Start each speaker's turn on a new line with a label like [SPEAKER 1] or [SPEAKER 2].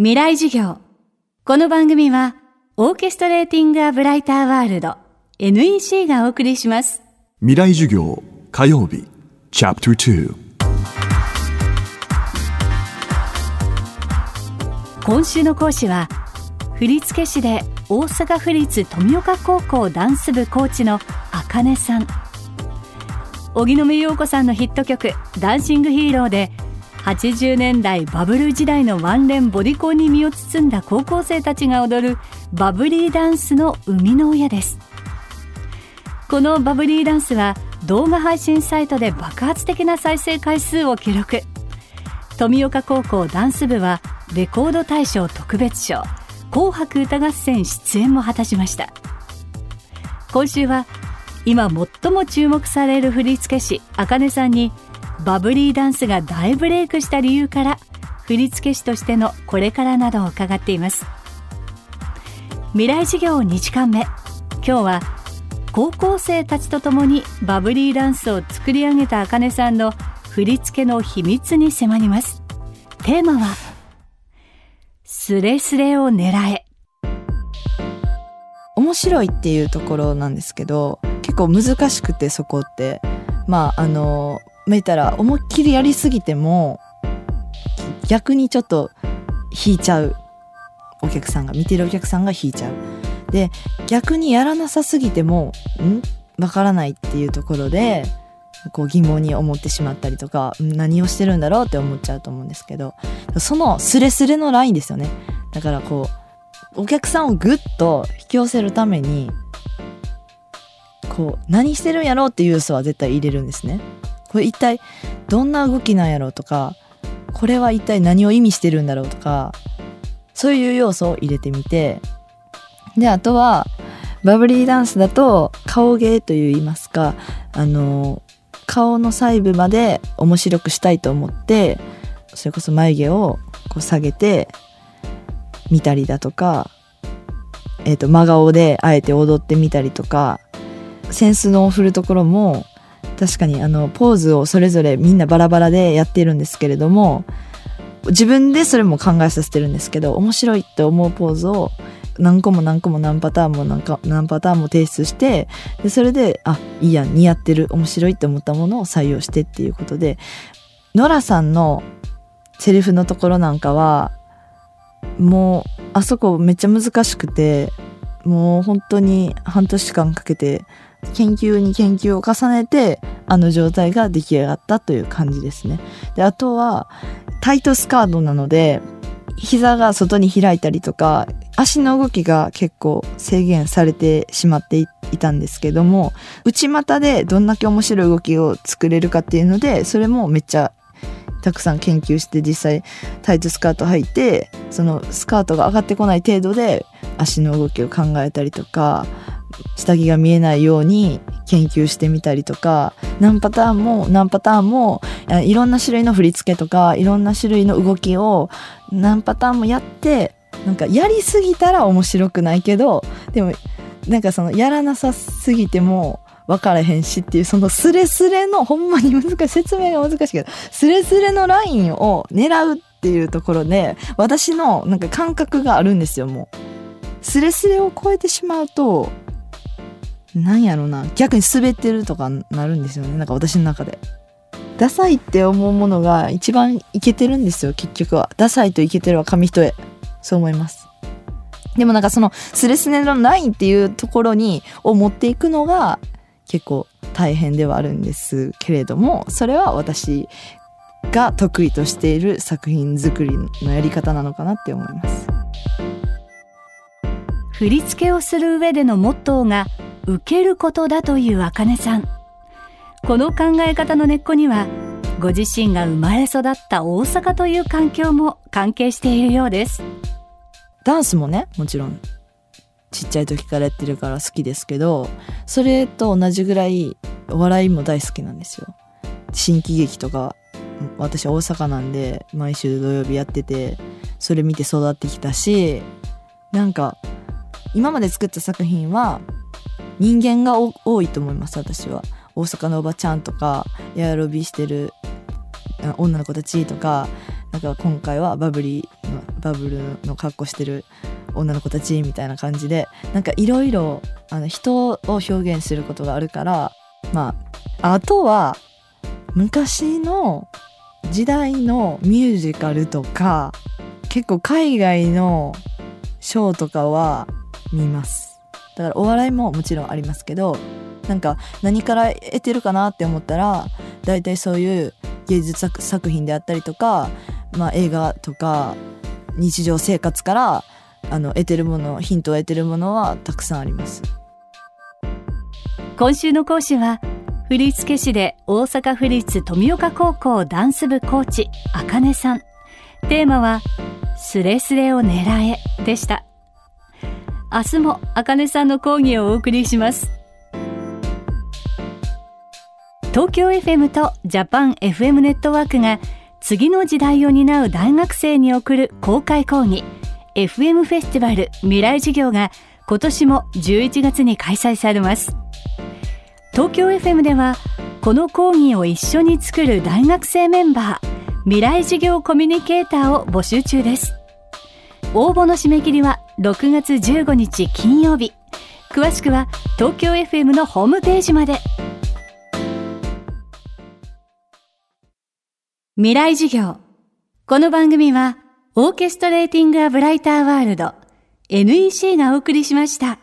[SPEAKER 1] 未来授業。この番組は、オーケストレーティング・ア・ブライター・ワールド NEC がお送りします。
[SPEAKER 2] 未来授業火曜日チャプター
[SPEAKER 1] 今週の講師は、振付師で大阪府立富岡高校ダンス部コーチのあかねさん。荻野目洋子さんのヒット曲「ダンシング・ヒーロー」で80年代バブル時代のワンレンボディコンに身を包んだ高校生たちが踊るバブリーダンスの生みの親です。このバブリーダンスは動画配信サイトで爆発的な再生回数を記録。富岡高校ダンス部はレコード大賞特別賞紅白歌合戦出演も果たしました。今週は今最も注目される振付師あかねさんにバブリーダンスが大ブレイクした理由から振付師としてのこれからなどを伺っています。未来授業2時間目。今日は高校生たちと共にバブリーダンスを作り上げたあかねさんの振り付けの秘密に迫ります。テーマはスレスレを狙え。
[SPEAKER 3] 面白いっていうところなんですけど結構難しくてそこって。まああのまあ言ったら思いっきりやりすぎても逆にちょっと引いちゃうお客さんが見てるお客さんが引いちゃう。で逆にやらなさすぎてもん？わからないっていうところでこう疑問に思ってしまったりとか何をしてるんだろうって思っちゃうと思うんですけどそのスレスレのラインですよね。だからこうお客さんをグッと引き寄せるためにこう何してるんやろうっていう要素は絶対入れるんですね。これ一体どんな動きなんやろうとかこれは一体何を意味してるんだろうとかそういう要素を入れてみてであとはバブリーダンスだと顔芸といいますかあの顔の細部まで面白くしたいと思ってそれこそ眉毛をこう下げて見たりだとか、えー、と真顔であえて踊ってみたりとかセンスの振るところも確かにあのポーズをそれぞれみんなバラバラでやっているんですけれども自分でそれも考えさせてるんですけど面白いって思うポーズを何個も何個も何パターンも何か何パターンも提出してでそれであいいや似合ってる面白いって思ったものを採用してっていうことでノラさんのセリフのところなんかはもうあそこめっちゃ難しくてもう本当に半年間かけて研究に研究を重ねてあの状態が出来上がったという感じですね。であとはタイトスカートなので膝が外に開いたりとか足の動きが結構制限されてしまっていたんですけども内股でどんだけ面白い動きを作れるかっていうのでそれもめっちゃたくさん研究して実際タイトスカート履いてそのスカートが上がってこない程度で足の動きを考えたりとか下着が見えないように研究してみたりとか何パターンも何パターンもいろんな種類の振り付けとかいろんな種類の動きを何パターンもやってなんかやりすぎたら面白くないけどでもなんかそのやらなさすぎても分からへんしっていうそのスレスレのほんまに難しい説明が難しいけどスレスレのラインを狙うっていうところで私のなんか感覚があるんですよもう。スレスレを超えてしまうとなんやろうな逆に滑ってるとかなるんですよねなんか私の中で。ダサいって思うものが一番イケてるんですよ結局は。ダサいとイケてるは紙一重。そう思います。でもなんかそのスレスレのラインっていうところにを持っていくのが結構大変ではあるんですけれどもそれは私が得意としている作品作りのやり方なのかなって思います
[SPEAKER 1] 振り付けをする上でのモットーが受けることだというあかねさん。この考え方の根っこにはご自身が生まれ育った大阪という環境も関係しているようです。
[SPEAKER 3] ダンスもねもちろんちっちゃい時からやってるから好きですけどそれと同じぐらいお笑いも大好きなんですよ。新喜劇とか私大阪なんで毎週土曜日やっててそれ見て育ってきたしなんか今まで作った作品は人間が多いと思います私は。大阪のおばちゃんとかエアロビしてる女の子たちとかなんか今回はバブリーのバブルの格好してる女の子たちみたいな感じでなんかいろいろ人を表現することがあるからまああとは昔の時代のミュージカルとか結構海外のショーとかは見ます。だからお笑いももちろんありますけどなんか何から得てるかなって思ったら大体そういう芸術作品であったりとか、まあ、映画とか日常生活からあの得てるものヒントを得てるものはたくさんあります。
[SPEAKER 1] 今週の講師は振付師で大阪府立富岡高校ダンス部コーチあかねさん。テーマはスレスレを狙えでした。明日もあかねさんの講義をお送りします。東京 FM とジャパン FM ネットワークが次の時代を担う大学生に送る公開講義。FM フェスティバル未来事業が今年も11月に開催されます。東京 FM ではこの講義を一緒に作る大学生メンバー未来事業コミュニケーターを募集中です。応募の締め切りは6月15日金曜日。詳しくは東京 FM のホームページまで。未来事業。この番組はオーケストレーティング・ア・ブライター・ワールド。NEC がお送りしました。